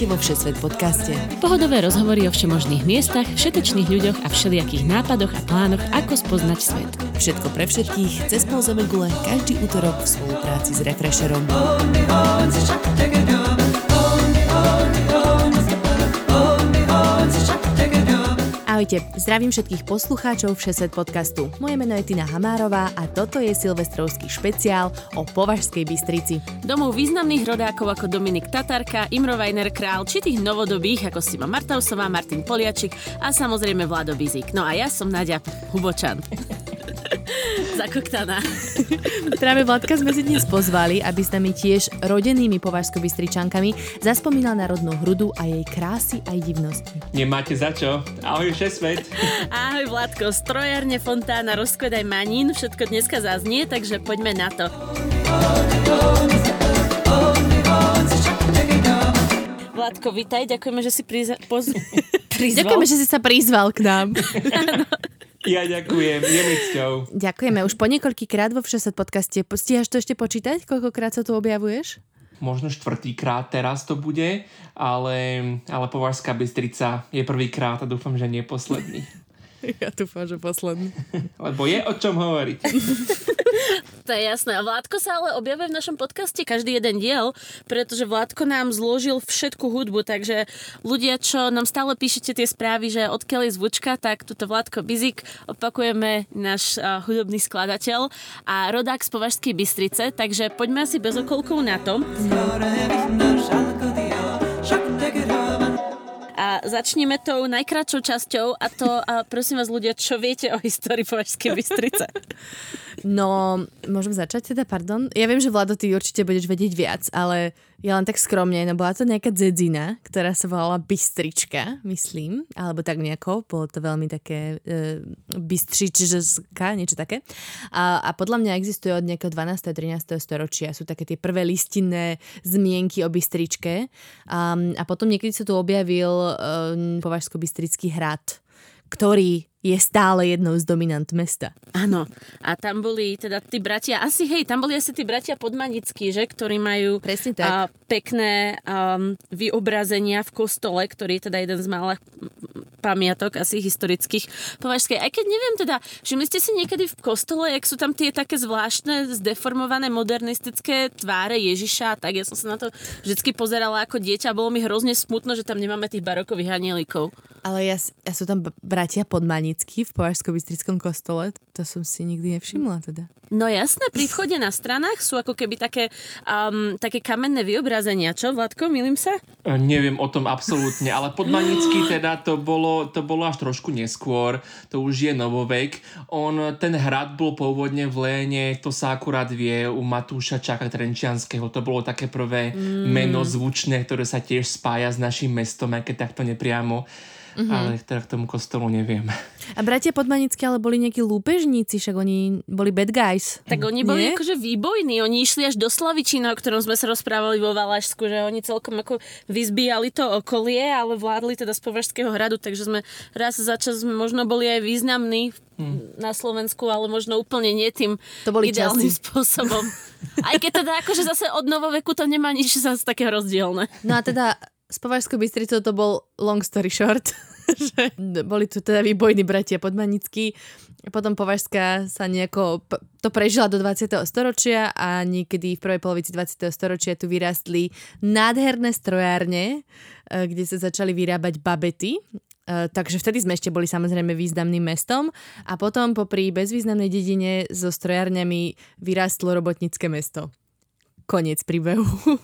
Vítajte vo Všesvet podcaste. Pohodové rozhovory o všemožných miestach, všetečných ľuďoch a všelijakých nápadoch a plánoch, ako spoznať svet. Všetko pre všetkých, cez pol gule, každý útorok v spolupráci s Refresherom. Ahojte, zdravím všetkých poslucháčov Všesvet podcastu. Moje meno je Tina Hamárová a toto je silvestrovský špeciál o Považskej Bystrici. Domov významných rodákov ako Dominik Tatarka, Imro Vajner Král, či tých novodobých ako Sima Martausová, Martin Poliačik a samozrejme Vlado Bizik. No a ja som Nadia Hubočan. Zakoktaná. Práve Vladka sme si dnes pozvali, aby s nami tiež rodenými považsko-bystričankami zaspomínal národnú hrudu a jej krásy aj divnosti. Nemáte za čo. Ahoj svet. Ahoj Vladko, strojárne Fontána, rozkvedaj manín, všetko dneska zaznie, takže poďme na to. Vladko, vitaj, ďakujeme, že si priza- poz- prizval. Ďakujeme, že si sa prizval k nám. Ja ďakujem, je mi cťou. Ďakujeme. Už po niekoľký krát vo Všeset podcaste. Stíhaš to ešte počítať? Koľkokrát sa tu objavuješ? Možno štvrtýkrát teraz to bude, ale, ale Považská Bystrica je prvýkrát a dúfam, že nie posledný. Ja dúfam, že posledný. Lebo je o čom hovoriť. to je jasné. A Vládko sa ale objavuje v našom podcaste každý jeden diel, pretože Vládko nám zložil všetku hudbu, takže ľudia, čo nám stále píšete tie správy, že odkiaľ je zvučka, tak tuto Vládko Bizik opakujeme náš uh, hudobný skladateľ a rodák z Považskej Bystrice, takže poďme asi bez okolkov na to. Začneme tou najkračšou časťou a to, a prosím vás ľudia, čo viete o histórii Považskej Bystrice? No, môžem začať teda, pardon? Ja viem, že Vlado, ty určite budeš vedieť viac, ale ja len tak skromne, no bola to nejaká dzedzina, ktorá sa volala Bystrička, myslím, alebo tak nejako, bolo to veľmi také e, bystričská, niečo také. A, a podľa mňa existuje od nejakého 12. 13. storočia, sú také tie prvé listinné zmienky o Bystričke a, a potom niekedy sa tu objavil e, Považsko-Bystrický hrad, ktorý je stále jednou z dominant mesta. Áno. A tam boli teda tí bratia, asi hej, tam boli asi tí bratia podmanickí, že, ktorí majú Presne tak. A, pekné um, vyobrazenia v kostole, ktorý je teda jeden z malých pamiatok asi historických považskej. Aj keď neviem teda, všimli ste si niekedy v kostole, jak sú tam tie také zvláštne, zdeformované modernistické tváre Ježiša, tak ja som sa na to vždy pozerala ako dieťa a bolo mi hrozne smutno, že tam nemáme tých barokových anielikov. Ale ja, ja sú tam bratia podmanickí v Považsko-Bystrickom kostole, to som si nikdy nevšimla teda. No jasné, pri vchode na stranách sú ako keby také, um, také kamenné vyobrazenia, čo Vladko, milím sa? E, neviem o tom absolútne, ale podmanický teda to bolo, to bolo až trošku neskôr, to už je novovek. On, ten hrad bol pôvodne v Léne, to sa akurát vie u Matúša Čaka Trenčianského, to bolo také prvé mm. meno zvučné, ktoré sa tiež spája s našim mestom, aj keď takto nepriamo mm-hmm. ale teda k tomu kostolu neviem. A bratia Podmanickí ale boli nejakí lúpežníci, však oni boli bad guys. Tak oni boli Nie? akože výbojní, oni išli až do Slavičína, o ktorom sme sa rozprávali vo Valašsku, že oni celkom ako vyzbíjali to okolie, ale vládli teda z Považského hradu, takže sme raz za čas možno boli aj významní hmm. na Slovensku, ale možno úplne nie tým to boli ideálnym časy. spôsobom. Aj keď teda akože zase od novoveku to nemá nič zase také rozdielne. No a teda s Považskou Bystricou to bol long story short, že boli tu teda výbojní bratia podmanickí. Potom Považská sa nejako to prežila do 20. storočia a niekedy v prvej polovici 20. storočia tu vyrastli nádherné strojárne, e, kde sa začali vyrábať babety. E, takže vtedy sme ešte boli samozrejme významným mestom a potom popri bezvýznamnej dedine so strojárňami vyrástlo robotnícke mesto koniec príbehu.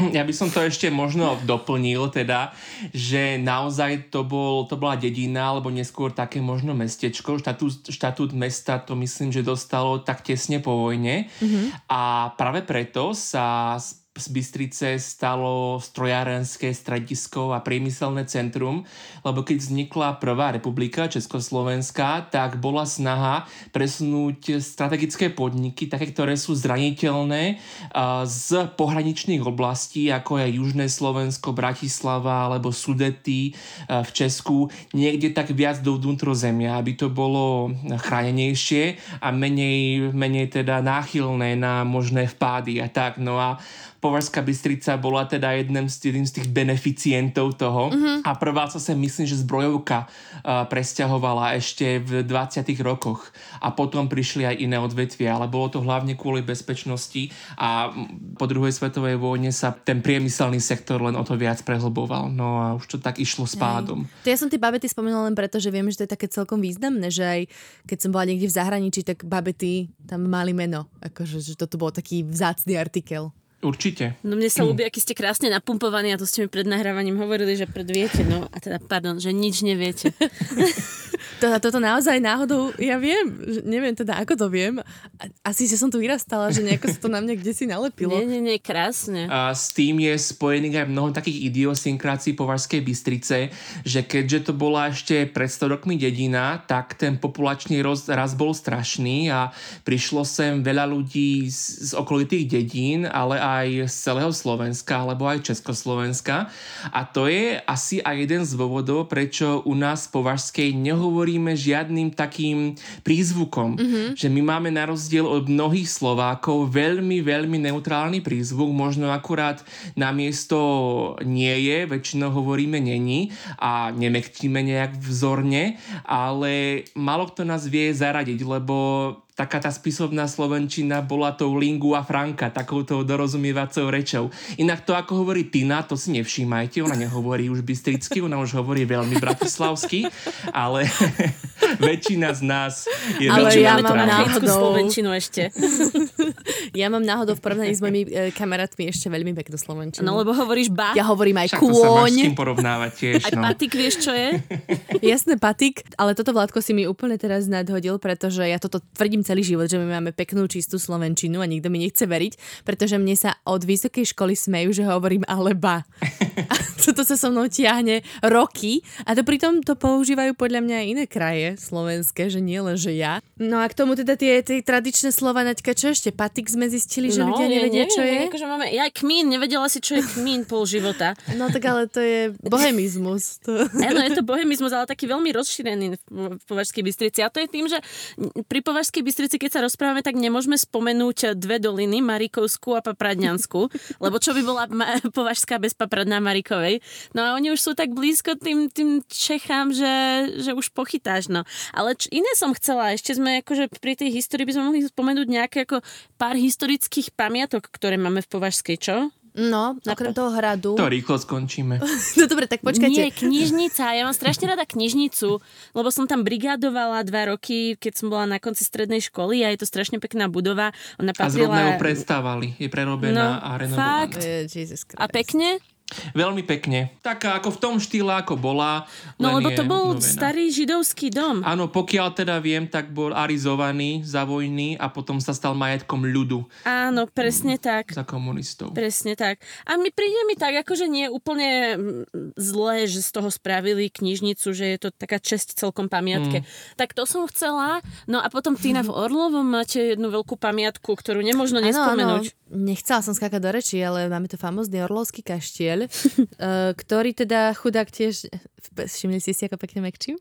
Ja by som to ešte možno doplnil, teda, že naozaj to, bol, to bola dedina, alebo neskôr také možno mestečko. Štatút, štatút mesta to myslím, že dostalo tak tesne po vojne. Mm-hmm. A práve preto sa z Bystrice stalo strojárenské stredisko a priemyselné centrum, lebo keď vznikla prvá republika Československá, tak bola snaha presunúť strategické podniky, také, ktoré sú zraniteľné z pohraničných oblastí, ako je Južné Slovensko, Bratislava alebo Sudety v Česku, niekde tak viac do vnútrozemia, aby to bolo chránenejšie a menej, menej teda náchylné na možné vpády a tak. No a Považská Bystrica bola teda jedným z, jedným z tých beneficientov toho mm-hmm. a prvá sa sa myslím, že zbrojovka uh, presťahovala ešte v 20 rokoch a potom prišli aj iné odvetvia, ale bolo to hlavne kvôli bezpečnosti a po druhej svetovej vojne sa ten priemyselný sektor len o to viac prehlboval. No a už to tak išlo spádom. To ja som tie babety spomenula len preto, že viem, že to je také celkom významné, že aj keď som bola niekde v zahraničí, tak babety tam mali meno. Akože, že toto bol taký vzácný artikel. Určite. No mne sa ľúbi, aký ste krásne napumpovaní a to ste mi pred nahrávaním hovorili, že pred viete, no a teda, pardon, že nič neviete. to, toto naozaj náhodou, ja viem, že neviem teda, ako to viem. Asi, že som tu vyrastala, že nejako sa to na mňa kde si nalepilo. Nie, nie, nie, krásne. A s tým je spojený aj mnoho takých idiosynkracií Považskej Bystrice, že keďže to bola ešte pred 100 rokmi dedina, tak ten populačný roz, raz bol strašný a prišlo sem veľa ľudí z, z okolitých dedín, ale aj z celého Slovenska alebo aj Československa. A to je asi aj jeden z dôvodov, prečo u nás po Vašskej nehovoríme žiadnym takým prízvukom. Mm-hmm. Že my máme na rozdiel od mnohých Slovákov veľmi, veľmi neutrálny prízvuk, možno akurát namiesto nie je, väčšinou hovoríme není a nemektíme nejak vzorne, ale malo kto nás vie zaradiť, lebo taká tá spisovná slovenčina bola tou lingua franca, takouto dorozumievacou rečou. Inak to, ako hovorí Tina, to si nevšímajte, ona nehovorí už bystricky, ona už hovorí veľmi bratislavsky, ale väčšina z nás je ale ja mám náhodou... slovenčinu ešte. ja mám náhodou v porovnaní s mojimi e, kamarátmi ešte veľmi peknú slovenčinu. No lebo hovoríš ba. Ja hovorím aj Však kôň. to sa máš s tým porovnávať tiež. Aj no. patik vieš, čo je? Jasné, patik, ale toto Vládko si mi úplne teraz nadhodil, pretože ja toto tvrdím celý život, že my máme peknú čistú slovenčinu a nikto mi nechce veriť, pretože mne sa od vysokej školy smejú, že hovorím alebo. A toto sa so mnou tiahne roky a to pritom to používajú podľa mňa aj iné kraje slovenské, že nie len, že ja. No a k tomu teda tie, tie tradičné slova, Naďka, čo ešte? Patik sme zistili, že no, ľudia nevedia, neviem, čo je? Akože máme, ja kmín, nevedela si, čo je kmín pol života. No tak ale to je bohemizmus. To... Áno, je to bohemizmus, ale taký veľmi rozšírený v Považskej Bystrici. A to je tým, že pri Považskej Bystrici, keď sa rozprávame, tak nemôžeme spomenúť dve doliny, Marikovskú a Papradňanskú, lebo čo by bola Ma- Považská bez Papradná Marikovej. No a oni už sú tak blízko tým, tým Čechám, že, že už pochytáš. No. Ale č- iné som chcela, ešte sme akože pri tej histórii by sme mohli spomenúť nejaké ako pár historických pamiatok, ktoré máme v Považskej, čo? No, okrem toho hradu. To rýchlo skončíme. No dobre, tak počkajte. Nie, knižnica. Ja mám strašne rada knižnicu, lebo som tam brigádovala dva roky, keď som bola na konci strednej školy a je to strašne pekná budova. Ona A zrovna ju patrila... prestávali. Je prerobená No, a renovovaná. fakt? Jesus Christ. A pekne? Veľmi pekne. Taká ako v tom štýle, ako bola. No lebo je to bol obnovená. starý židovský dom. Áno, pokiaľ teda viem, tak bol arizovaný za vojny a potom sa stal majetkom ľudu Áno, presne tak. za komunistov. Presne tak. A mi príde mi tak, akože nie úplne mm, zlé, že z toho spravili knižnicu, že je to taká česť celkom pamiatke. Mm. Tak to som chcela. No a potom Tina v Orlovom máte jednu veľkú pamiatku, ktorú nemožno nespomenúť. Nechcela som skákať do reči, ale máme tu famózny Orlovský kaštieľ, eh, ktorý teda chudák tiež, všimli ste si, ako pekne mekčím,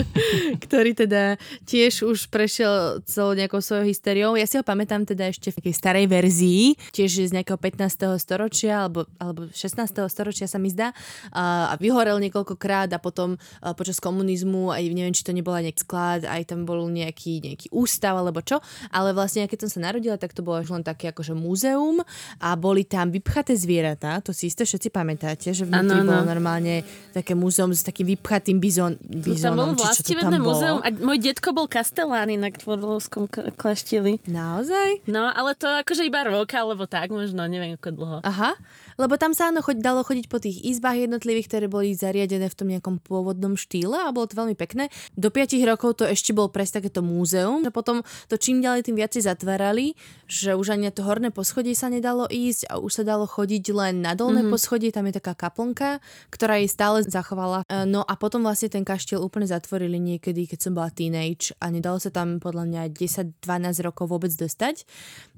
ktorý teda tiež už prešiel celou nejakou svojou hysteriou. Ja si ho pamätám teda ešte v takej starej verzii, tiež z nejakého 15. storočia alebo, alebo 16. storočia sa mi zdá a, a vyhorel niekoľkokrát a potom a počas komunizmu aj neviem, či to nebola nejaký sklad, aj tam bol nejaký, nejaký ústav alebo čo, ale vlastne keď som sa narodila, tak to bolo až len také akože múzeum a boli tam vypchaté zvieratá, to si isté všetci pamätáte, že vnútri áno. bolo normálne také múzeum s takým vypchatým bizon, Tam bolo bizónom, či čo to vlastivedné tam múzeum bolo. a môj detko bol kastelán inak v Orlovskom k- klaštili. Naozaj? No, ale to akože iba rok, alebo tak možno, neviem ako dlho. Aha, lebo tam sa áno, choď, dalo chodiť po tých izbách jednotlivých, ktoré boli zariadené v tom nejakom pôvodnom štýle a bolo to veľmi pekné. Do 5 rokov to ešte bolo presne takéto múzeum a potom to čím ďalej tým viacej zatvárali, že už ani na to horné poschodie sa nedalo ísť a už sa dalo chodiť len na dolné mm-hmm. poschodie, tam je taká kaplnka, ktorá jej stále zachovala. E, No a potom vlastne ten kaštiel úplne zatvorili niekedy, keď som bola teenage a nedalo sa tam podľa mňa 10-12 rokov vôbec dostať.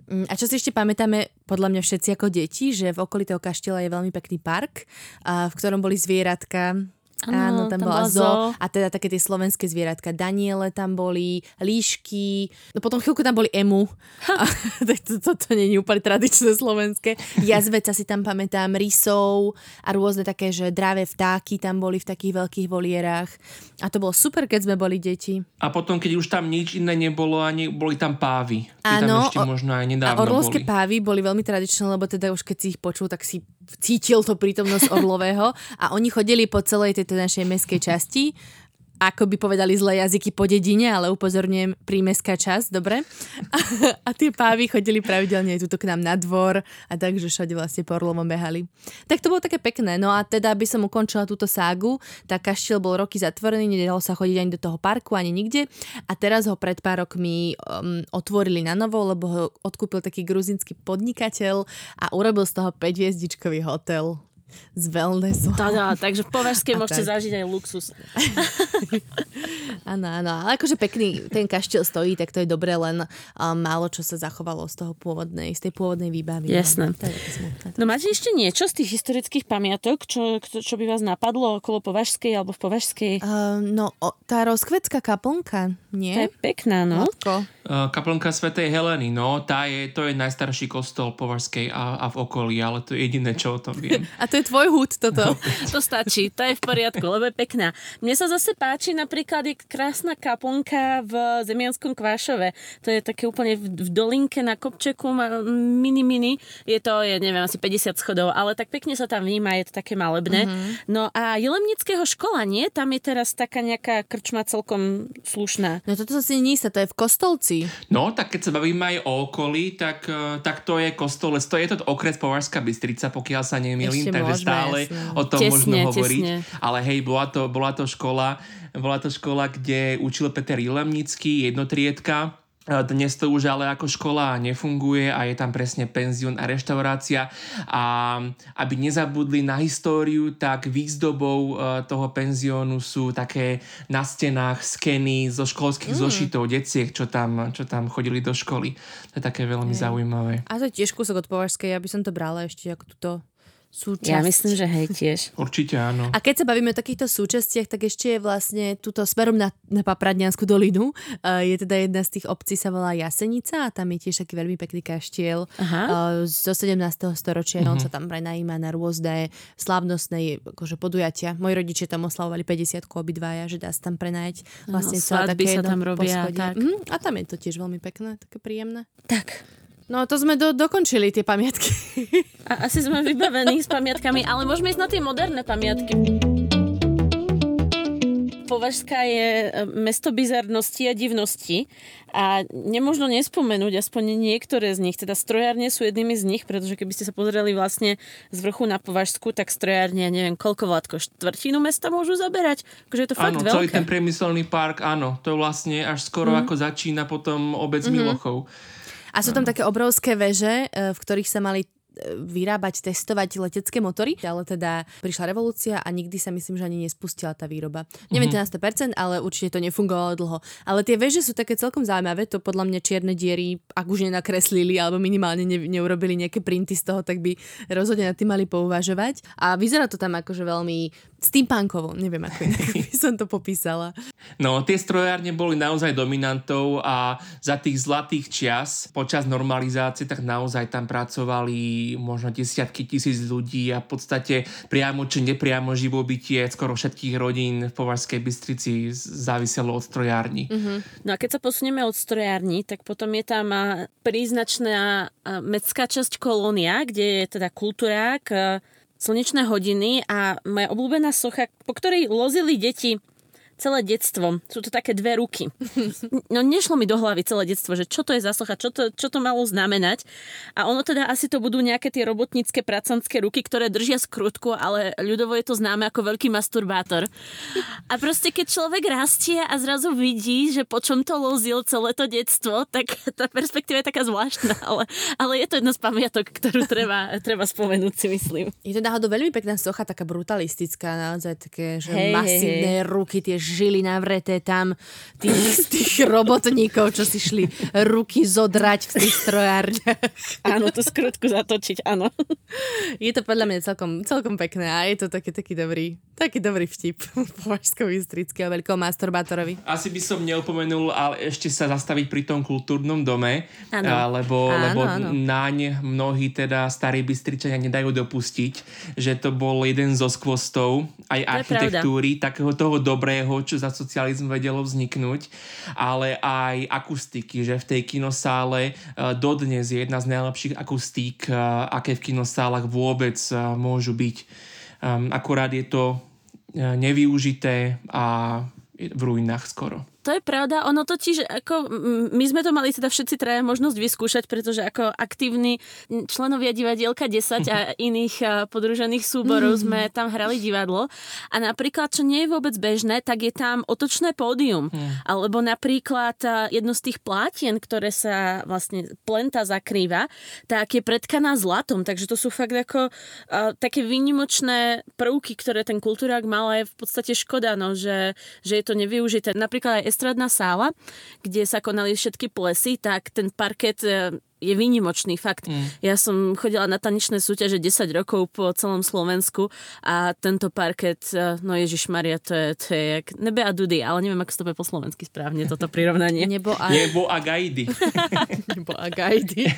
Mm, A čo si ešte pamätáme, podľa mňa všetci ako deti, že v okolí toho kaštieľa je veľmi pekný park, v ktorom boli zvieratka, Áno, tam, tam bola bola zo. zoo. A teda také tie slovenské zvieratka. Daniele tam boli, líšky, no potom chvíľku tam boli emu. A, tak to, to, to nie je úplne tradičné slovenské. Jazveca si tam pamätám, rysov a rôzne také, že dráve vtáky tam boli v takých veľkých volierách. A to bolo super, keď sme boli deti. A potom, keď už tam nič iné nebolo, ani boli tam pávy. Tí tam Áno, ešte o- možno aj A nedávno orlovské boli. pávy boli veľmi tradičné, lebo teda už keď si ich počul, tak si cítil to prítomnosť orlového a oni chodili po celej tejto našej meskej časti ako by povedali zlé jazyky po dedine, ale upozorňujem, prímeská časť, dobre? A, a tie pávy chodili pravidelne aj tuto k nám na dvor a takže všade vlastne po Orlovom behali. Tak to bolo také pekné. No a teda, aby som ukončila túto ságu, tak kaštiel bol roky zatvorený, nedalo sa chodiť ani do toho parku, ani nikde. A teraz ho pred pár rokmi um, otvorili na novo, lebo ho odkúpil taký gruzinský podnikateľ a urobil z toho 5-hviezdičkový hotel s wellnessom. Tada, takže v Považskej A môžete tak. zažiť aj luxus. Áno, áno, ale akože pekný ten kaštiel stojí, tak to je dobre, len um, málo čo sa zachovalo z toho pôvodnej, z tej pôvodnej výbavy. Jasné. No, máte ešte niečo z tých historických pamiatok, čo, čo by vás napadlo okolo Považskej alebo v Považskej? Uh, no, o, tá rozkvetská kaplnka, To je nie? pekná, no. Matko. Uh, Kaplnka Svetej Heleny, no, tá je, to je najstarší kostol Považskej a, a v okolí, ale to je jediné, čo o tom viem. A to je tvoj hud, toto. To stačí, to je v poriadku, lebo je pekná. Mne sa zase páči napríklad je krásna kaplnka v Zemianskom Kvášove. To je také úplne v, v dolinke na kopčeku, mini mini. Je to, je, neviem, asi 50 schodov, ale tak pekne sa tam vníma, je to také malebné. Mm-hmm. No a Jelemnického škola, nie? Tam je teraz taká nejaká krčma celkom slušná. No toto sa si nísa, to je v Kostolci. No, tak keď sa bavíme aj o okolí, tak, uh, tak to je kostol, to je to okres Považská Bystrica, pokiaľ sa nemýlim, Ešte takže môžeme, stále jasné. o tom Tesne, možno hovoriť. tesne. Ale hej, bola to, bola to škola, bola to škola, kde učil Peter Jilemnický, jednotriedka. E, Dnes to už ale ako škola nefunguje a je tam presne penzión a reštaurácia a aby nezabudli na históriu, tak výzdobou e, toho penziónu sú také na stenách skeny zo školských mm. zošitov deciek, čo tam, čo tam chodili do školy. To je také veľmi zaujímavé. A to je tiež kúsok od Považskej, ja by som to brala ešte ako túto súčasť. Ja myslím, že hej tiež. Určite áno. A keď sa bavíme o takýchto súčastiach, tak ešte je vlastne túto smerom na, na Papradňanskú dolinu. Uh, je teda jedna z tých obcí sa volá Jasenica a tam je tiež taký veľmi pekný kaštiel Aha. uh, zo 17. storočia. On sa tam prenajíma na rôzne slávnostné akože, podujatia. Moji rodičia tam oslavovali 50 obidvaja, že dá sa tam prenajať vlastne celé svadby také sa tam robia, tak. Mhm, a tam je to tiež veľmi pekné, také príjemné. Tak, No to sme do, dokončili tie pamiatky. A asi sme vybavení s pamiatkami, ale môžeme ísť na tie moderné pamiatky. Považská je e, mesto bizarnosti a divnosti a nemožno nespomenúť aspoň niektoré z nich. Teda strojárne sú jednými z nich, pretože keby ste sa pozreli vlastne z vrchu na Považsku, tak strojárne, ja neviem, koľko vládko, štvrtinu mesta môžu zaberať. Takže je to fakt Áno, veľké. celý ten priemyselný park, áno, to vlastne až skoro mm. ako začína potom obec mm-hmm. Milochov. A sú tam také obrovské veže, e, v ktorých sa mali e, vyrábať, testovať letecké motory, ale teda prišla revolúcia a nikdy sa myslím, že ani nespustila tá výroba. Neviem na 100%, ale určite to nefungovalo dlho. Ale tie veže sú také celkom zaujímavé, to podľa mňa čierne diery, ak už nenakreslili alebo minimálne ne, neurobili nejaké printy z toho, tak by rozhodne nad tým mali pouvažovať. A vyzerá to tam akože veľmi steampunkovo, neviem ako inak by som to popísala. No, tie strojárne boli naozaj dominantou a za tých zlatých čias počas normalizácie tak naozaj tam pracovali možno desiatky tisíc ľudí a v podstate priamo či nepriamo živobytie skoro všetkých rodín v Považskej Bystrici záviselo od strojárni. Mm-hmm. No a keď sa posunieme od strojární, tak potom je tam a, príznačná a, mestská časť kolónia, kde je teda kultúrák, slnečné hodiny a moja obľúbená socha, po ktorej lozili deti celé detstvo. Sú to také dve ruky. No nešlo mi do hlavy celé detstvo, že čo to je za socha, čo to, čo to malo znamenať. A ono teda asi to budú nejaké tie robotnícke pracanské ruky, ktoré držia skrutku, ale ľudovo je to známe ako veľký masturbátor. A proste keď človek rastie a zrazu vidí, že po čom to lozil celé to detstvo, tak tá perspektíva je taká zvláštna, ale, ale je to jedna z pamiatok, ktorú treba, treba spomenúť si myslím. Je to náhodou veľmi pekná socha, taká brutalistická, naozaj také, že Hej, hej, masívne ruky, tie žili navreté tam tých, tých robotníkov, čo si šli ruky zodrať v tých strojárniach. Áno, tú skrutku zatočiť, áno. Je to podľa mňa celkom, celkom pekné a je to taký, taký dobrý, taký dobrý vtip po Vašsko-Bystrického veľkom masturbátorovi. Asi by som neupomenul, ale ešte sa zastaviť pri tom kultúrnom dome, Áno. a, lebo, Áno, lebo áno. naň mnohí teda starí Bystričania nedajú dopustiť, že to bol jeden zo skvostov aj architektúry, takého toho dobrého, čo za socializmu vedelo vzniknúť, ale aj akustiky, že v tej kinosále eh, dodnes je jedna z najlepších akustík, eh, aké v kinosálach vôbec eh, môžu byť. Um, akurát je to nevyužité a v ruinách skoro. To je pravda, ono totiž, ako, mm, my sme to mali teda všetci traja možnosť vyskúšať, pretože ako aktívni členovia divadielka 10 a iných a, podružených súborov sme tam hrali divadlo. A napríklad, čo nie je vôbec bežné, tak je tam otočné pódium. Alebo napríklad a, jedno z tých plátien, ktoré sa vlastne plenta zakrýva, tak je predkaná zlatom, takže to sú fakt ako a, také výnimočné prvky, ktoré ten kultúrák mal a je v podstate škoda, no, že, že je to nevyužité. Napríklad aj estradná sála, kde sa konali všetky plesy, tak ten parket e, je výnimočný, fakt. Mm. Ja som chodila na tanečné súťaže 10 rokov po celom Slovensku a tento parket, e, no Ježiš Maria, to je, to je jak nebe a dudy, ale neviem, ako to po slovensky správne, toto prirovnanie. Nebo a, Nebo a gajdy. nebo a gajdy.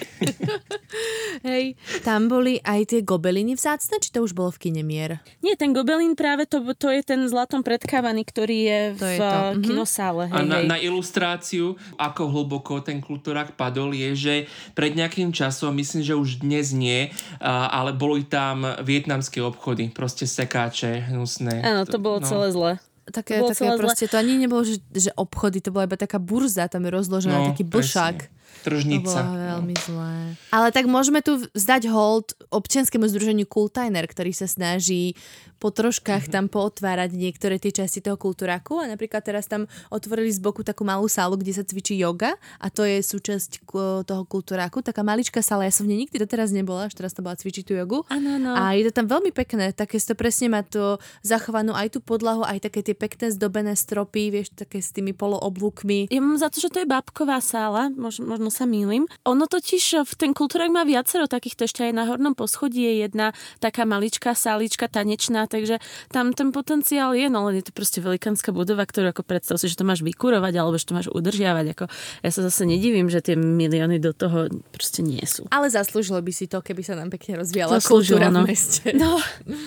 Hej, tam boli aj tie gobeliny vzácne, či to už bolo v kine Mier? Nie, ten gobelín práve to, to je ten zlatom predkávaný, ktorý je To v je to, mhm. kinosále. A Hej, na, hej. na ilustráciu, ako hlboko ten kultúrák padol, je, že pred nejakým časom, myslím, že už dnes nie, ale boli tam vietnamské obchody, proste sekáče, hnusné. Áno, to bolo no. celé zle. Také, To bolo také celé zle. proste, to ani nebolo, že, že obchody, to bola iba taká burza, tam je rozložená, No, taký blšák. Presne. To bolo Tržnica. veľmi zlé. Ale tak môžeme tu vzdať hold občianskému združeniu Kultajner, ktorý sa snaží po troškách tam pootvárať niektoré tie časti toho kultúraku a napríklad teraz tam otvorili z boku takú malú sálu, kde sa cvičí yoga a to je súčasť toho kultúraku, taká maličká sála, ja som v nej nikdy doteraz nebola, až teraz to bola cvičiť tú jogu. Áno, áno. A je to tam veľmi pekné, také to presne má to zachovanú aj tú podlahu, aj také tie pekné zdobené stropy, vieš, také s tými polooblúkmi. Ja mám za to, že to je babková sála, možno, možno sa mýlim. Ono totiž v ten kultúrak má viacero takýchto, ešte aj na hornom poschodí je jedna taká maličká sálička tanečná, takže tam ten potenciál je, no len je to proste velikánska budova, ktorú ako predstav si, že to máš vykurovať alebo že to máš udržiavať. Ako, ja sa zase nedivím, že tie milióny do toho proste nie sú. Ale zaslúžilo by si to, keby sa nám pekne rozvíjala Zaslúžilo, kultúra no. v meste. No,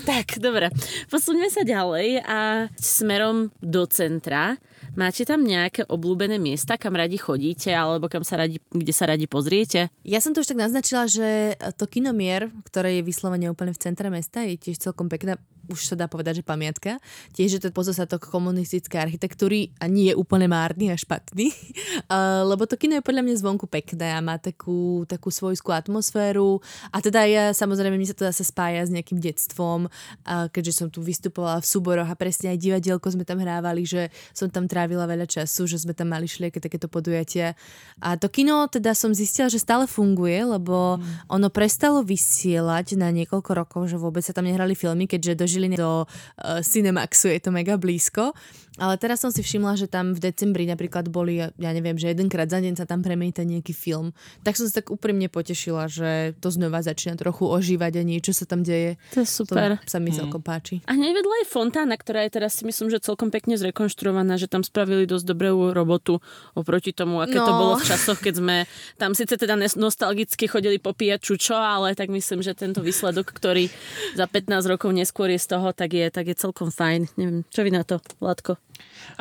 tak, dobre. Posuňme sa ďalej a smerom do centra. Máte tam nejaké obľúbené miesta, kam radi chodíte, alebo kam sa radi, kde sa radi pozriete? Ja som to už tak naznačila, že to kinomier, ktoré je vyslovene úplne v centre mesta, je tiež celkom pekná už sa dá povedať, že pamiatka. Tiež je to pozostatok komunistickej architektúry a nie je úplne márny a špatný. Lebo to kino je podľa mňa zvonku pekné a má takú, takú svojskú atmosféru. A teda ja, samozrejme, mi sa to zase spája s nejakým detstvom, keďže som tu vystupovala v súboroch a presne aj divadielko sme tam hrávali, že som tam trávila veľa času, že sme tam mali šlieky takéto podujatia. A to kino teda som zistila, že stále funguje, lebo ono prestalo vysielať na niekoľko rokov, že vôbec sa tam nehrali filmy, keďže do Žiliny do uh, Cinemaxu je to mega blízko. Ale teraz som si všimla, že tam v decembri napríklad boli, ja neviem, že jedenkrát za deň sa tam premieta nejaký film. Tak som sa tak úprimne potešila, že to znova začína trochu ožívať a niečo sa tam deje. To je super. To sa mi celkom páči. A hneď vedľa je fontána, ktorá je teraz si myslím, že celkom pekne zrekonštruovaná, že tam spravili dosť dobrú robotu oproti tomu, aké to No. bolo v časoch, keď sme tam síce teda nostalgicky chodili popíjať čučo, ale tak myslím, že tento výsledok, ktorý za 15 rokov neskôr je z toho, tak je, tak je celkom fajn. Neviem, čo vy na to, Vládko?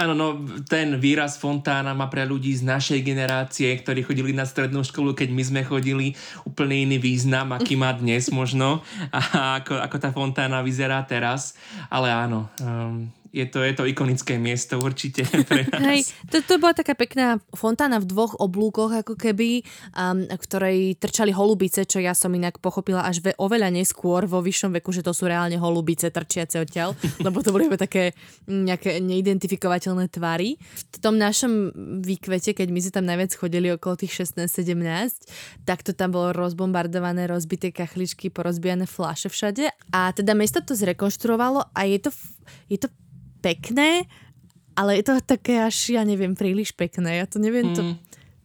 Áno, no ten výraz fontána má pre ľudí z našej generácie, ktorí chodili na strednú školu, keď my sme chodili, úplne iný význam, aký má dnes možno a ako, ako tá fontána vyzerá teraz. Ale áno, um, je, to, je to ikonické miesto určite pre nás. Hej, to, to bola taká pekná fontána v dvoch oblúkoch, ako keby, um, ktorej trčali holubice, čo ja som inak pochopila až ve, oveľa neskôr vo vyššom veku, že to sú reálne holubice trčiace odtiaľ, lebo to boli iba také nejaké neidentifikovateľné tvary. V tom našom výkvete, keď my sme tam najviac chodili okolo tých 16-17, tak to tam bolo rozbombardované, rozbité kachličky, porozbijané fláše všade. A teda mesto to zrekonštruovalo a je to, je to pekné, ale je to také až, ja neviem, príliš pekné. Ja to neviem, to,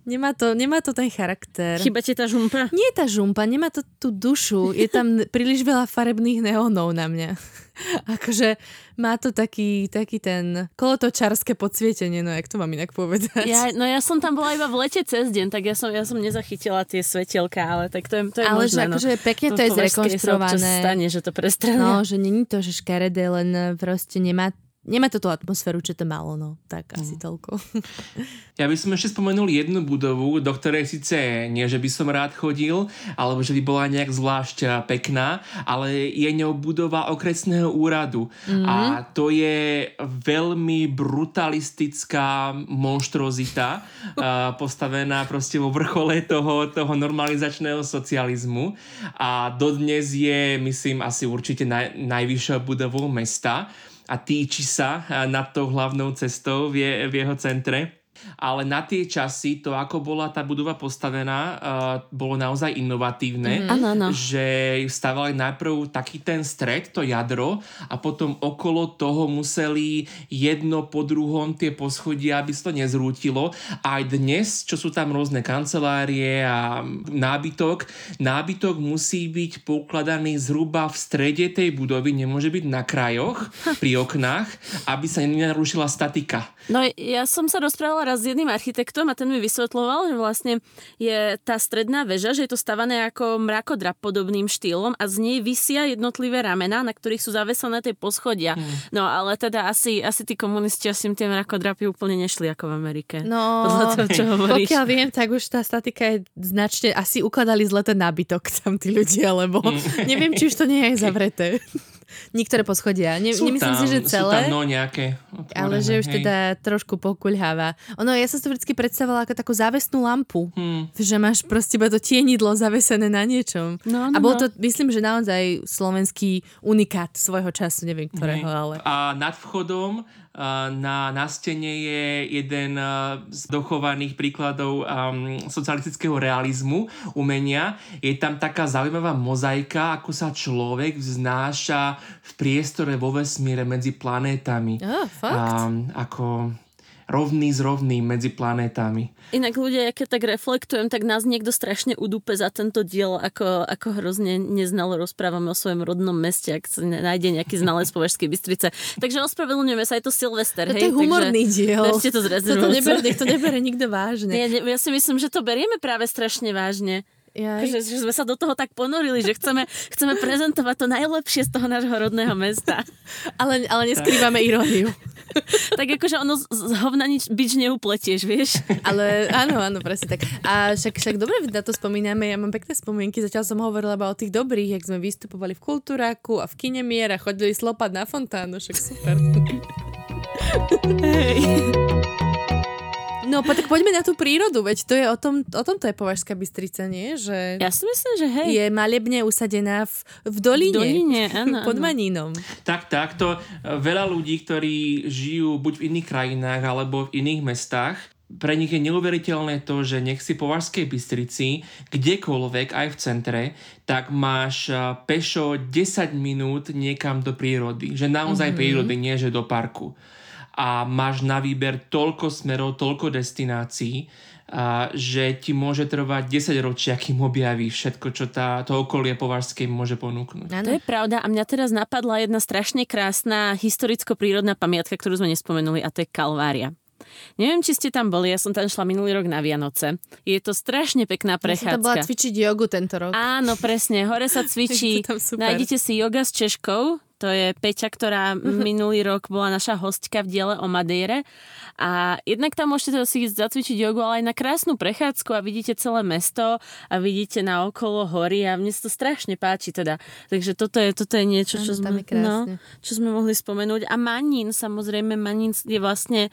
nemá, to, nemá to ten charakter. Chyba ti tá žumpa? Nie tá žumpa, nemá to tú dušu. Je tam príliš veľa farebných neónov na mňa. akože má to taký, taký ten kolotočárske podsvietenie, no jak to mám inak povedať. Ja, no ja som tam bola iba v lete cez deň, tak ja som, ja som nezachytila tie svetielka, ale tak to je, to je ale možné. že akože no. pekne to, to je zrekonštruované. stane, že to prestrane. No, že není to, že škaredé, len proste nemá nemá to tú atmosféru, čo to malo, no. Tak asi mm. toľko. Ja by som ešte spomenul jednu budovu, do ktorej síce nie, že by som rád chodil, alebo že by bola nejak zvlášť pekná, ale je ňou budova okresného úradu. Mm. A to je veľmi brutalistická monštrozita, postavená proste vo vrchole toho, toho normalizačného socializmu. A dodnes je, myslím, asi určite naj, najvyššia budovou mesta a týči sa nad tou hlavnou cestou v, v jeho centre ale na tie časy, to ako bola tá budova postavená, uh, bolo naozaj inovatívne, mm. že stavali najprv taký ten stred, to jadro a potom okolo toho museli jedno po druhom tie poschodia, aby sa to nezrútilo. Aj dnes, čo sú tam rôzne kancelárie a nábytok, nábytok musí byť poukladaný zhruba v strede tej budovy, nemôže byť na krajoch, pri oknách, aby sa nenarušila statika. No ja som sa rozprávala raz s jedným architektom a ten mi vysvetloval, že vlastne je tá stredná väža, že je to stavané ako mrakodrap podobným štýlom a z nej vysia jednotlivé ramená, na ktorých sú zavesené tie poschodia. Hmm. No ale teda asi, asi tí komunisti asi tie mrakodrapy úplne nešli ako v Amerike. No, toho, čo hovoríš. pokiaľ viem, tak už tá statika je značne, asi ukladali zle ten nábytok tam tí ľudia, lebo hmm. neviem, či už to nie je zavreté. Niektoré poschodia. Ne, sú nemyslím tam, si, že celé. Sú tam no nejaké otvorené, Ale že už hej. teda trošku pokuľháva. Ono, ja som si to vždy predstavovala ako takú závesnú lampu. Hmm. Že máš proste iba to tienidlo zavesené na niečom. No, no, a bol no. to, myslím, že naozaj slovenský unikát svojho času, neviem ktorého, hej. ale... A nad vchodom na, na stene je jeden z dochovaných príkladov um, socialistického realizmu, umenia. Je tam taká zaujímavá mozaika, ako sa človek vznáša v priestore vo vesmíre medzi planétami. Oh, fakt? Um, ako rovný s rovným medzi planétami. Inak ľudia, keď tak reflektujem, tak nás niekto strašne udúpe za tento diel, ako, ako hrozne neznalo rozprávame o svojom rodnom meste, ak sa nájde nejaký znalec Považskej Bystrice. Takže ospravedlňujeme sa, je to Silvester. To je humorný takže diel. to to neber, nech to nebere nikto vážne. Ja, ja si myslím, že to berieme práve strašne vážne. Že, že sme sa do toho tak ponorili, že chceme, chceme prezentovať to najlepšie z toho nášho rodného mesta. ale, ale neskrývame iróniu. tak akože ono z, z hovna nič bič neupletieš, vieš. Ale áno, áno, presne tak. A však, však dobre na to spomíname, ja mám pekné spomienky, zatiaľ som hovorila iba o tých dobrých, jak sme vystupovali v Kultúráku a v Kinemier a chodili slopať na fontánu, však super. Hej. No, tak poďme na tú prírodu, veď to je o tom, o tom to je Považská Bystrica, nie? Že ja si myslím, že hej. Je malebne usadená v, v doline. V doline, áno. Pod Manínom. Tak, tak, to e, veľa ľudí, ktorí žijú buď v iných krajinách alebo v iných mestách, pre nich je neuveriteľné to, že nech si po Vašskej Bystrici, kdekoľvek, aj v centre, tak máš e, pešo 10 minút niekam do prírody. Že naozaj mm-hmm. prírody, nie že do parku a máš na výber toľko smerov, toľko destinácií, a že ti môže trvať 10 ročia, kým objavíš všetko, čo tá, to okolie považské môže ponúknuť. To je pravda a mňa teraz napadla jedna strašne krásna historicko-prírodná pamiatka, ktorú sme nespomenuli a to je Kalvária. Neviem, či ste tam boli, ja som tam šla minulý rok na Vianoce. Je to strašne pekná prechádzka. Ja som tam bola cvičiť jogu tento rok. Áno, presne, hore sa cvičí. Nájdete si yoga s Češkou, to je Peťa, ktorá minulý rok bola naša hostka v diele o Madeire. A jednak tam môžete si ísť zacvičiť jogu, ale aj na krásnu prechádzku a vidíte celé mesto a vidíte na okolo hory a mne sa to strašne páči teda. Takže toto je, toto je niečo, čo sme, no, čo sme mohli spomenúť. A Manín, samozrejme, Manín je vlastne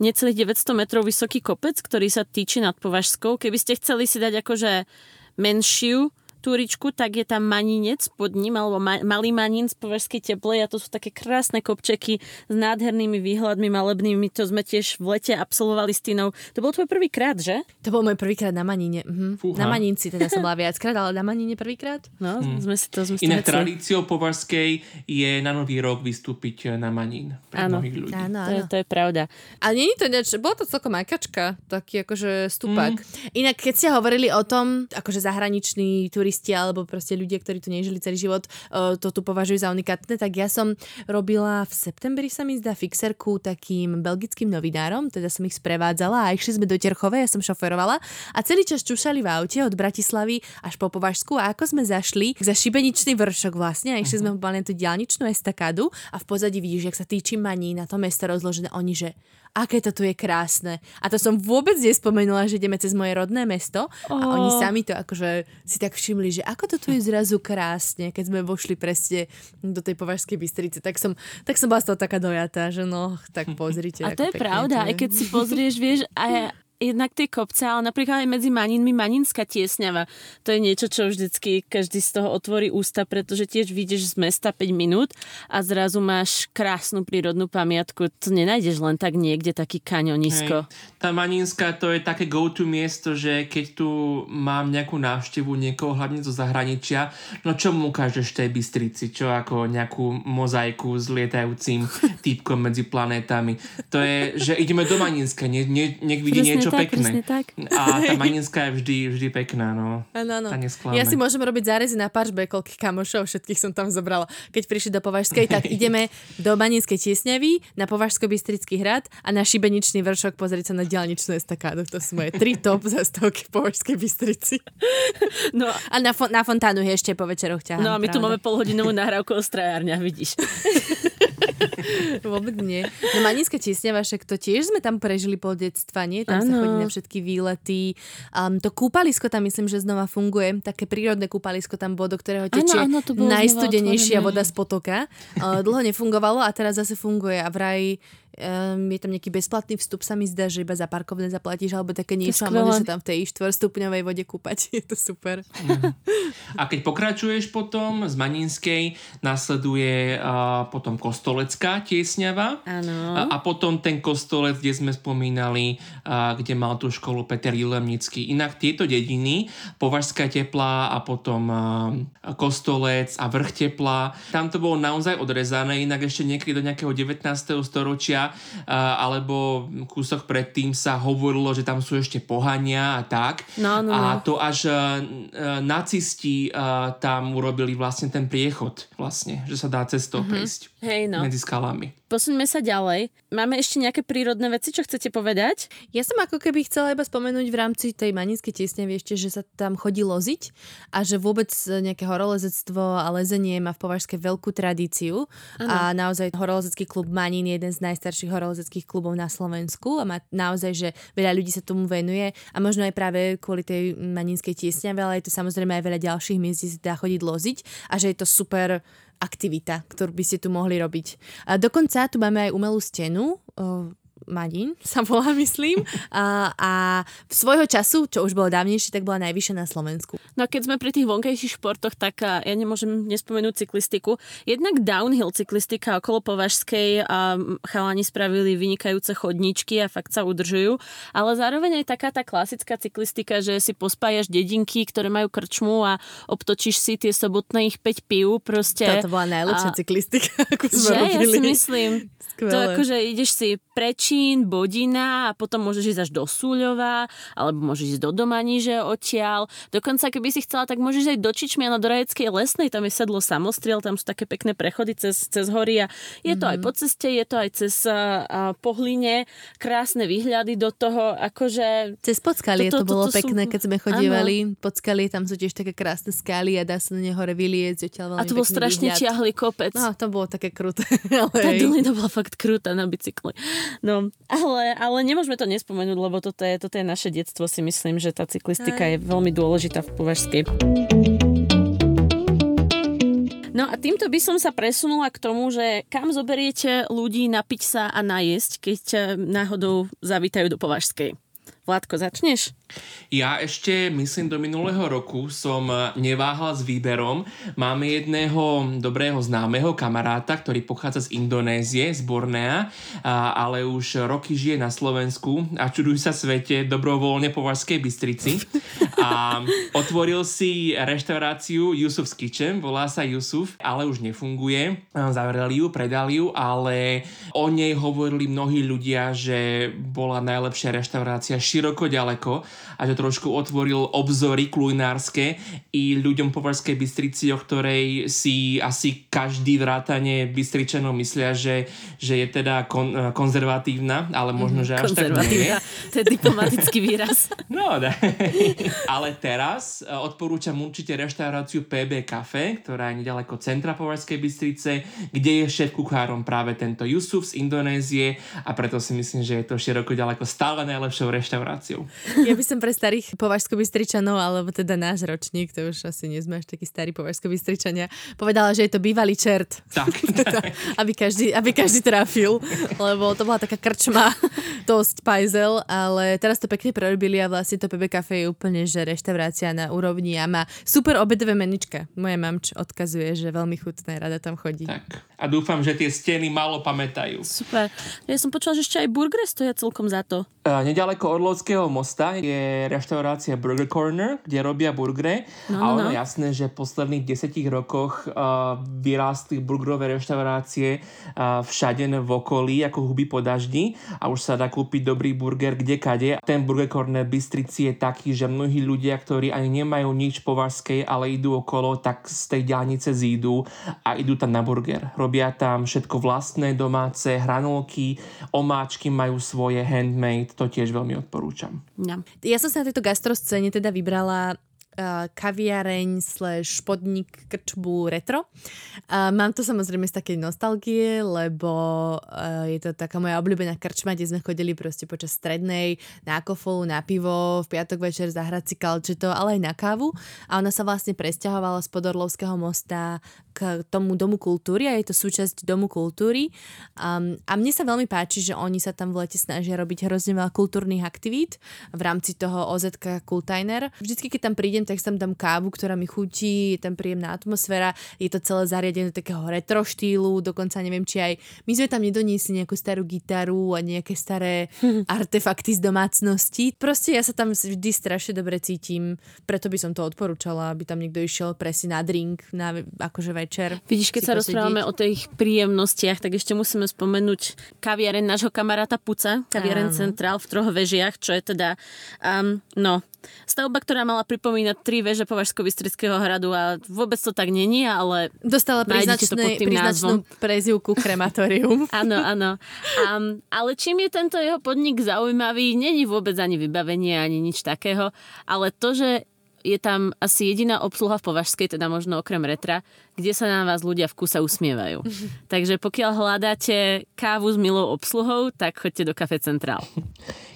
necelých 900 metrov vysoký kopec, ktorý sa týči nad Považskou. Keby ste chceli si dať akože menšiu túričku, tak je tam Maninec pod ním, alebo ma- Malý Manín z Považskej teplej a to sú také krásne kopčeky s nádhernými výhľadmi malebnými. To sme tiež v lete absolvovali s Tinou. To bol tvoj prvý krát, že? To bol môj prvýkrát na Manine. Mhm. Fúha. Na Maninci teda som bola viackrát, ale na Manine prvýkrát. No, hmm. sme si to sme Inak tradíciou považskej je na nový rok vystúpiť na Manín. Pre Áno. mnohých ľudí. Áno, To je, áno. to je pravda. Ale nie je to nič, bolo to celkom ajkačka, taký akože stúpak. Mm. Inak keď ste hovorili o tom, akože zahraniční turisti alebo proste ľudia, ktorí tu nežili celý život, uh, to tu považujú za unikátne, tak ja som robila v septembri sa mi zdá fixerku takým belgickým novinárom, teda som ich sprevádzala a išli sme do Terchove, ja som šoferovala a celý čas čušali v aute od Bratislavy až po Považsku a ako sme zašli za šibeničný vršok vlastne a išli sme uh-huh. na tú diálničnú estakádu a v pozadí vidíš, jak sa týči maní na to mesto rozložené, oni, že aké to tu je krásne. A to som vôbec nespomenula, že ideme cez moje rodné mesto a Ó. oni sami to akože si tak všimli, že ako to tu je zrazu krásne, keď sme vošli presne do tej Považskej Bystrice, tak som, tak som bola z toho taká dojatá, že no, tak pozrite. A to je pravda, aj keď si pozrieš, vieš, aj jednak tie kopce, ale napríklad aj medzi Maninmi Maninská tiesňava. To je niečo, čo vždycky každý z toho otvorí ústa, pretože tiež vyjdeš z mesta 5 minút a zrazu máš krásnu prírodnú pamiatku. To nenájdeš len tak niekde, taký kaňonisko. Hej. Tá Maninská to je také go-to miesto, že keď tu mám nejakú návštevu niekoho, hlavne zo zahraničia, no čo mu ukážeš tej Bystrici? Čo ako nejakú mozaiku s lietajúcim týpkom medzi planétami? To je, že ideme do Maninska, nie, nie, nech vidí Presne niečo tak, pekné. tak. A tá Maninská je vždy, vždy pekná, no. Áno, áno. Ja si môžem robiť zárezy na paržbe, koľkých kamošov, všetkých som tam zobrala. Keď prišli do Považskej, tak ideme do Maninskej Tiesňavy, na Považsko-Bystrický hrad a na Šibeničný vršok pozrieť sa na diálničnú estakádu. To sú moje tri top zastavky v Považskej Bystrici. No, A na, fon- na fontánu je ešte po večeroch ťahám. no a my tu pravda. máme polhodinovú nahrávku o strajárniach, vidíš. Vôbec nie. No Maninské tiesňava, však to tiež sme tam prežili pol detstva, nie? Tam sa Áno. chodí na všetky výlety. Um, to kúpalisko tam myslím, že znova funguje. Také prírodné kúpalisko tam bolo, do ktorého tečie bolo znova najstudenejšia voda z potoka. Uh, dlho nefungovalo a teraz zase funguje a vraj um, je tam nejaký bezplatný vstup, sa mi zdá, že iba za parkovné zaplatíš alebo také niečo a môžeš sa tam v tej 4-stupňovej vode kúpať. Je to super. A keď pokračuješ potom z Maninskej, nasleduje uh, potom Kostolecká tiesňava. Áno. A, a potom ten kostolec, kde sme spomínali, a, kde mal tú školu Peter Jilemnický. Inak tieto dediny, Považská teplá a potom a, kostolec a vrch teplá, tam to bolo naozaj odrezané, inak ešte niekedy do nejakého 19. storočia a, alebo kúsok predtým sa hovorilo, že tam sú ešte pohania a tak. No, no, a no. to až a, a, nacisti a, tam urobili vlastne ten priechod, vlastne, že sa dá cestou mm-hmm. prejsť Hej, no. medzi skalami. Posuňme sa ďalej. Máme ešte nejaké prírodné veci, čo chcete povedať? Ja som ako keby chcela iba spomenúť v rámci tej maninskej tiesne, ešte, že sa tam chodí loziť a že vôbec nejaké horolezectvo a lezenie má v Považskej veľkú tradíciu a naozaj horolezecký klub Manín je jeden z najstarších horolezeckých klubov na Slovensku a má naozaj, že veľa ľudí sa tomu venuje a možno aj práve kvôli tej maninskej tiesne, ale je to samozrejme aj veľa ďalších miest, kde sa dá chodiť loziť a že je to super aktivita, ktorú by ste tu mohli robiť. A dokonca tu máme aj umelú stenu, o, Madín sa volá, myslím. A, a v svojho času, čo už bolo dávnejšie, tak bola najvyššia na Slovensku. No a keď sme pri tých vonkajších športoch, tak ja nemôžem nespomenúť cyklistiku. Jednak downhill cyklistika okolo Považskej a chalani spravili vynikajúce chodničky a fakt sa udržujú. Ale zároveň aj taká tá klasická cyklistika, že si pospájaš dedinky, ktoré majú krčmu a obtočíš si tie sobotné ich 5 pív proste. Toto bola najlepšia A- cyklistika, akú sme Že? Ja robili. si myslím. Skvelé. To akože ideš si Prečín, Bodina a potom môžeš ísť až do Súľova, alebo môžeš ísť do Domaníže odtiaľ. Dokonca, keby si chcela, tak môžeš ísť do Čičmiana, do Rajeckej lesnej, tam je sedlo samostriel, tam sú také pekné prechody cez, cez hory a je to aj po ceste, je to aj cez a pohline, krásne výhľady do toho, akože Cez Podskalie to, Toto- bolo toto sú- pekné, keď sme chodívali. Podskalie, tam sú tiež také krásne skaly a dá sa na ne hore vyliecť. Odtiaľ a veľmi to bol strašne výhľad. kopec. No, to bolo také kruté. Ale Tá dolina bola fakt krúta na bicykli. No, ale, ale nemôžeme to nespomenúť, lebo toto je, toto je naše detstvo, si myslím, že tá cyklistika je veľmi dôležitá v Považskej. No a týmto by som sa presunula k tomu, že kam zoberiete ľudí napiť sa a najesť, keď náhodou zavítajú do Považskej. Vládko, začneš? Ja ešte, myslím, do minulého roku som neváhal s výberom. Máme jedného dobrého známeho kamaráta, ktorý pochádza z Indonézie, z Bornea, ale už roky žije na Slovensku a čudujú sa svete dobrovoľne po Varskej Bystrici. A otvoril si reštauráciu Yusuf's Kitchen, volá sa Yusuf, ale už nefunguje. Zavreli ju, predali ju, ale o nej hovorili mnohí ľudia, že bola najlepšia reštaurácia široko ďaleko a že trošku otvoril obzory kulinárske i ľuďom po Varskej Bystrici, o ktorej si asi každý vrátane Bystričanov myslia, že, že je teda kon, eh, konzervatívna, ale možno, že až tak nie je. To je diplomatický výraz. No, da. ale teraz eh, odporúčam určite reštauráciu PB Cafe, ktorá je nedaleko centra Povarskej Bystrice, kde je šéf kuchárom práve tento Yusuf z Indonézie a preto si myslím, že je to široko ďaleko stále najlepšou reštauráciou. Ja by som pre starých považsko-bystričanov, alebo teda náš ročník, to už asi nie sme až takí starí považsko-bystričania, povedala, že je to bývalý čert. Tak. aby, každý, aby každý trafil, lebo to bola taká krčma, dosť pajzel, ale teraz to pekne prerobili a vlastne to PB Cafe je úplne, že reštaurácia na úrovni a má super obedové menička. Moja mamč odkazuje, že veľmi chutné, rada tam chodí. Tak. A dúfam, že tie steny málo pamätajú. Super. Ja som počula, že ešte aj burgery stoja celkom za to. Uh, nedaleko Orlovského mosta je reštaurácia Burger Corner, kde robia burgery. No, a no, ono no. jasné, že v posledných desetich rokoch uh, vyrástli burgerové reštaurácie uh, všade v okolí, ako huby po daždi a už sa dá kúpiť dobrý burger kdekade. Ten Burger Corner Bystrici je taký, že mnohí ľudia, ktorí ani nemajú nič považskej, ale idú okolo, tak z tej diálnice zídu a idú tam na burger robia tam všetko vlastné, domáce, hranolky, omáčky majú svoje handmade, to tiež veľmi odporúčam. Ja, ja som sa na tejto gastroscéne teda vybrala uh, kaviareň slash podnik krčbu retro. Uh, mám to samozrejme z takej nostalgie, lebo uh, je to taká moja obľúbená krčma, kde sme chodili proste počas strednej na kofolu, na pivo, v piatok večer zahrať si kalčeto, ale aj na kávu. A ona sa vlastne presťahovala z Podorlovského mosta k tomu Domu kultúry a je to súčasť Domu kultúry. Um, a mne sa veľmi páči, že oni sa tam v lete snažia robiť hrozne veľa kultúrnych aktivít v rámci toho OZK Kultajner. Vždycky, keď tam prídem, tak tam dám kávu, ktorá mi chutí, je tam príjemná atmosféra, je to celé zariadené do takého retro štýlu, dokonca neviem, či aj my sme tam nedoniesli nejakú starú gitaru a nejaké staré artefakty z domácnosti. Proste ja sa tam vždy strašne dobre cítim, preto by som to odporúčala, aby tam niekto išiel presne na drink, na akože večer. Vidíš, keď sa rozprávame o tých príjemnostiach, tak ešte musíme spomenúť kaviareň nášho kamaráta Puca, kaviareň Centrál v troch vežiach, čo je teda, um, no, stavba, ktorá mala pripomínať tri veže Považsko Bystrického hradu a vôbec to tak není, ale Dostala príznačné, príznačnú prezivku krematórium. áno, áno. Um, ale čím je tento jeho podnik zaujímavý, není vôbec ani vybavenie, ani nič takého, ale to, že je tam asi jediná obsluha v Považskej, teda možno okrem retra, kde sa na vás ľudia v kuse usmievajú. Takže pokiaľ hľadáte kávu s milou obsluhou, tak choďte do Café Centrál.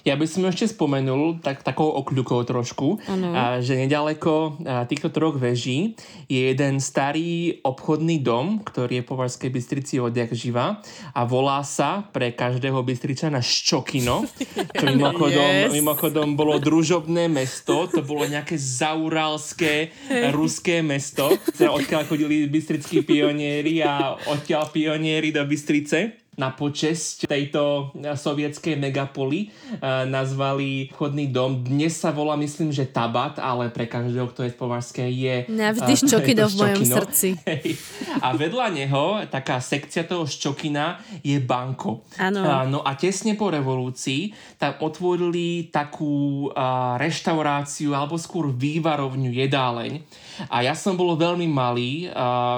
Ja by som ešte spomenul tak, takou okľukou trošku, a, že nedaleko a, týchto troch veží je jeden starý obchodný dom, ktorý je po Varskej Bystrici odjak živa a volá sa pre každého Bystričana Ščokino, čo mimochodom, yes. mimochodom bolo družobné mesto, to bolo nejaké zauralské ruské mesto, odkiaľ chodili bystrickí pionieri a odtiaľ pionieri do Bystrice na počesť tejto sovietskej megapoly uh, nazvali vchodný dom. Dnes sa volá, myslím, že Tabat, ale pre každého, kto je v Považskej, je... Navždy uh, ščokino v mojom srdci. A vedľa neho, taká sekcia toho ščokina je banko. Áno. Uh, no a tesne po revolúcii tam otvorili takú reštauráciu alebo skôr vývarovňu, jedáleň. A ja som bol veľmi malý,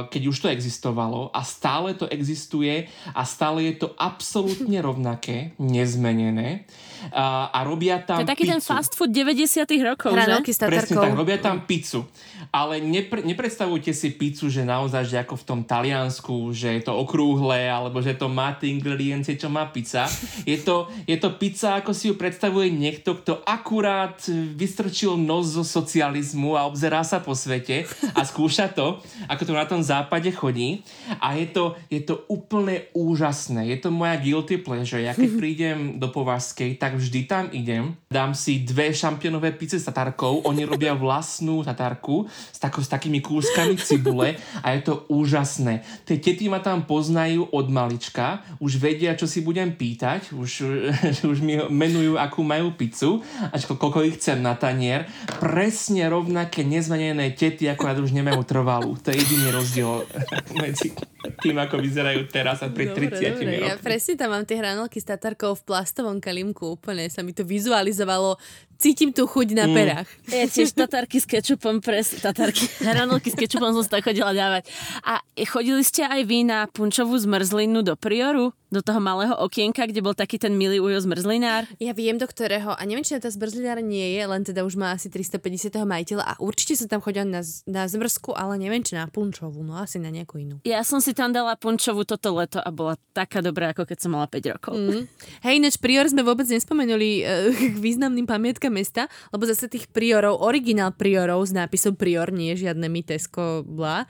keď už to existovalo a stále to existuje a stále je to absolútne rovnaké, nezmenené a, a robia tam To je taký pizzu. ten fast food 90 rokov, Hranolky že? Presne tak, robia tam pizzu. Ale nepre, nepredstavujte si pizzu, že naozaj, že ako v tom Taliansku, že je to okrúhle, alebo že to má tie ingrediencie, čo má pizza. Je to, je to pizza, ako si ju predstavuje niekto, kto akurát vystrčil nos zo socializmu a obzerá sa po svete a skúša to, ako to na tom západe chodí. A je to, je to úplne úžasné úžasné. Je to moja guilty pleasure. Ja keď prídem do Považskej, tak vždy tam idem. Dám si dve šampiónové pice s tatárkou. Oni robia vlastnú tatárku s, tako, s takými kúskami cibule a je to úžasné. Tie tety ma tam poznajú od malička. Už vedia, čo si budem pýtať. Už, už mi menujú, akú majú pizzu a koľko ich chcem na tanier. Presne rovnaké nezmenené tety, ako už nemajú trvalú. To je jediný rozdiel medzi tým, ako vyzerajú teraz a pred 30 dobre. rokmi. Ja presne tam mám tie hranolky s tatarkou v plastovom kalimku. Úplne sa mi to vizualizovalo cítim tú chuť na mm. perách. Ja tiež tatarky s kečupom, pres, tatarky, hranolky s kečupom som sa chodila dávať. A chodili ste aj vy na punčovú zmrzlinu do Prioru? Do toho malého okienka, kde bol taký ten milý ujo zmrzlinár? Ja viem, do ktorého. A neviem, či na tá zmrzlinár nie je, len teda už má asi 350. majiteľa a určite som tam chodila na, na zmrzku, ale neviem, či na punčovú, no asi na nejakú inú. Ja som si tam dala punčovú toto leto a bola taká dobrá, ako keď som mala 5 rokov. Mm. Hej, ináč Prior sme vôbec nespomenuli k významným pamiatkám mesta, lebo zase tých priorov, originál priorov s nápisom prior, nie žiadne mitesko, bla,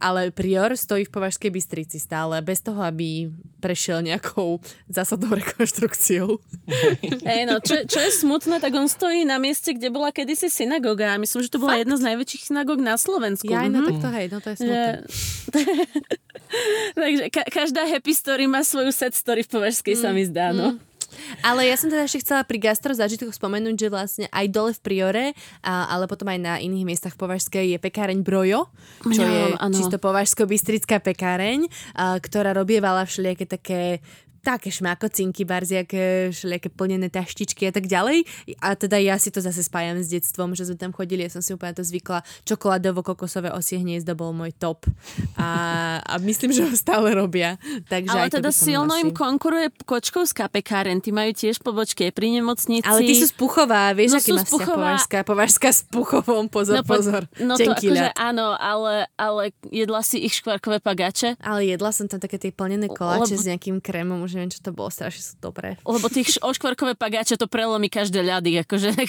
ale prior stojí v Považskej Bystrici stále, bez toho, aby prešiel nejakou zásadnou rekonštrukciou. Hey, no, čo, čo je smutné, tak on stojí na mieste, kde bola kedysi synagoga a myslím, že to bola Fakt? jedna z najväčších synagóg na Slovensku. Ja, no mm-hmm. tak to hej, no to je smutné. Takže ka- každá happy story má svoju set story v Považskej, mm. sa mi zdá, no. Mm. Ale ja som teda ešte chcela pri gastro zážitkoch spomenúť, že vlastne aj dole v Priore, a, ale potom aj na iných miestach Považskej je pekáreň Brojo, čo no, je ano. čisto považsko-bystrická pekáreň, a, ktorá robievala všelijaké také také šmákocinky, barziaké, všelijaké plnené taštičky a tak ďalej. A teda ja si to zase spájam s detstvom, že sme tam chodili, ja som si úplne to zvykla. Čokoládovo-kokosové osie hniezdo bol môj top. A, a myslím, že ho stále robia. Takže Ale teda silno im konkuruje Kočkovská pekáren, tí majú tiež pobočky pri nemocnici. Ale ty sú z Puchová, vieš, no, aký má Puchová... Považská, Považská s Puchovom, pozor, no, pozor. No to akože áno, ale, ale jedla si ich škvarkové pagače? Ale jedla som tam také tie plnené koláče Lebo... s nejakým krémom, už neviem, čo to bolo, strašne sú dobré. Lebo tých oškvarkové pagáče to prelomí každé ľady, akože.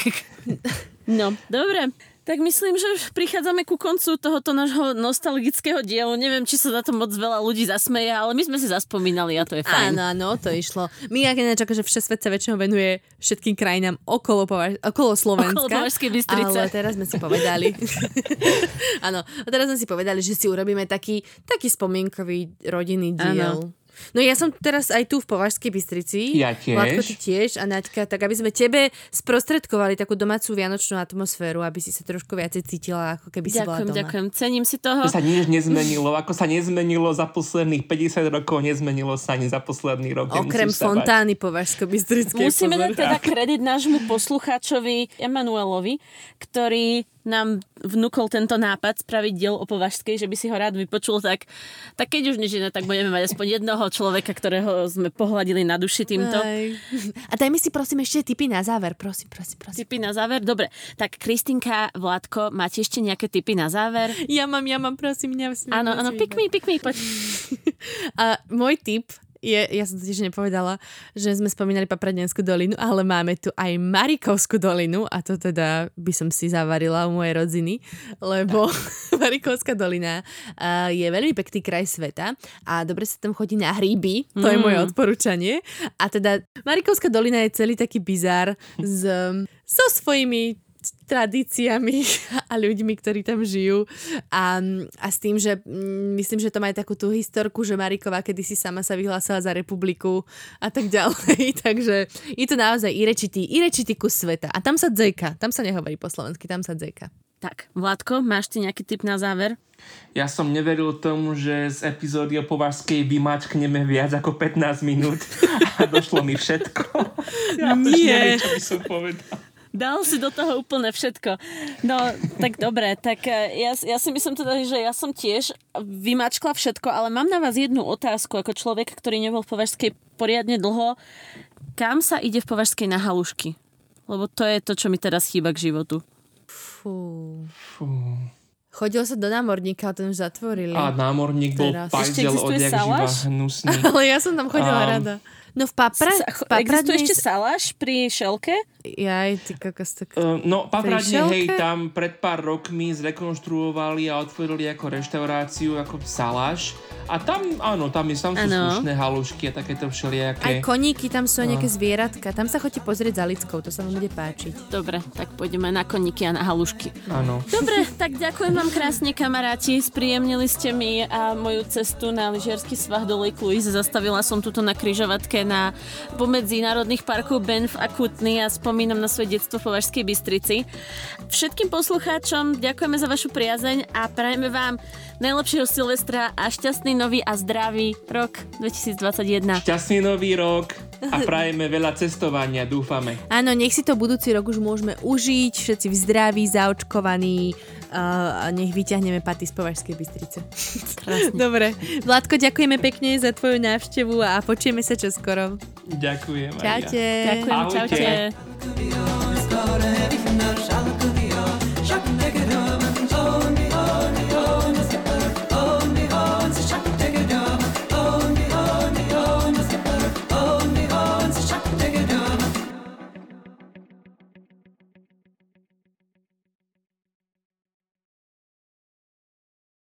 No, dobre. Tak myslím, že prichádzame ku koncu tohoto nášho nostalgického dielu. Neviem, či sa za to moc veľa ľudí zasmeje, ale my sme si zaspomínali a to je fajn. Áno, áno, to išlo. My, ak ináč, akože všesvet sa väčšinou venuje všetkým krajinám okolo, okolo Slovenska. Okolo Bystrice. Ale teraz sme si povedali. áno, teraz sme si povedali, že si urobíme taký, taký spomienkový rodinný diel. Áno. No ja som teraz aj tu v Považskej Bystrici. Ja tiež. Vládko, ty tiež a Naďka, tak aby sme tebe sprostredkovali takú domácu vianočnú atmosféru, aby si sa trošku viacej cítila, ako keby ďakujem, si bola doma. Ďakujem, cením si toho. To sa nič nezmenilo, ako sa nezmenilo za posledných 50 rokov, nezmenilo sa ani za posledný rok. Okrem fontány Považsko Bystrickej. Musíme dať teda kredit nášmu poslucháčovi Emanuelovi, ktorý nám vnúkol tento nápad spraviť diel o Považskej, že by si ho rád vypočul, tak, tak keď už než iné, tak budeme mať aspoň jednoho človeka, ktorého sme pohľadili na duši týmto. Aj. A daj mi si prosím ešte tipy na záver, prosím, prosím, prosím. Tipy na záver? Dobre. Tak Kristinka, Vládko, máte ešte nejaké tipy na záver? Ja mám, ja mám, prosím, mňa. Áno, áno, pick me, pick me, poď. A môj tip je, ja som totiž nepovedala, že sme spomínali Papradenskú dolinu, ale máme tu aj Marikovskú dolinu a to teda by som si zavarila u mojej rodziny, lebo Marikovská dolina uh, je veľmi pekný kraj sveta a dobre sa tam chodí na hríby, to mm. je moje odporúčanie. A teda Marikovská dolina je celý taký bizár s, so svojimi tradíciami a ľuďmi, ktorí tam žijú a, a s tým, že mm, myslím, že to má aj takú tú historku, že Mariková kedysi sama sa vyhlásila za republiku a tak ďalej, takže je to naozaj irečitý, irečitý kus sveta a tam sa dzejka, tam sa nehovorí po slovensky, tam sa dzejka. Tak, Vládko, máš ty nejaký tip na záver? Ja som neveril tomu, že z epizódy o Považskej vymačkneme viac ako 15 minút a došlo mi všetko. Ja Nie. Neviem, čo by som povedal. Dal si do toho úplne všetko. No, tak dobre, tak e, ja, ja si myslím teda, že ja som tiež vymačkla všetko, ale mám na vás jednu otázku ako človek, ktorý nebol v Považskej poriadne dlho. Kam sa ide v Považskej na halušky? Lebo to je to, čo mi teraz chýba k životu. Fú. Fú. Chodil sa do námorníka, ten už zatvorili. A námorník bol pajzel odjak živa hnusný. Ale ja som tam chodila um, rada. No v Papra... Sa- v Papradnej Existuje ešte sa- salaš pri šelke? Jaj, ty kokos, tak... Uh, no, Papradne, hej, tam pred pár rokmi zrekonštruovali a otvorili ako reštauráciu, ako saláš. A tam, áno, tam, je, tam sú Áno. slušné halušky a takéto Aj všelijaké. koníky, tam sú aj nejaké zvieratka. Tam sa chodíte pozrieť za Lickou, to sa vám bude páčiť. Dobre, tak pôjdeme na koníky a na halušky. Áno. Dobre, tak ďakujem vám krásne kamaráti, spríjemnili ste mi a moju cestu na lyžiarsky svah do Lake Louise. Zastavila som tuto na kryžovatke na pomedzi národných parkov Benf a Kutny a spomínam na svoje detstvo v Považskej Bystrici. Všetkým poslucháčom ďakujeme za vašu priazeň a prajeme vám najlepšieho Silvestra a šťastný nový a zdravý rok 2021. Šťastný nový rok a prajeme veľa cestovania, dúfame. Áno, nech si to budúci rok už môžeme užiť, všetci v zdraví, zaočkovaní a nech vyťahneme paty z Považskej Bystrice. Krásne. Dobre. Vládko, ďakujeme pekne za tvoju návštevu a počujeme sa čoskoro. Ďakujem. Čaute. Ďakujem, čaute.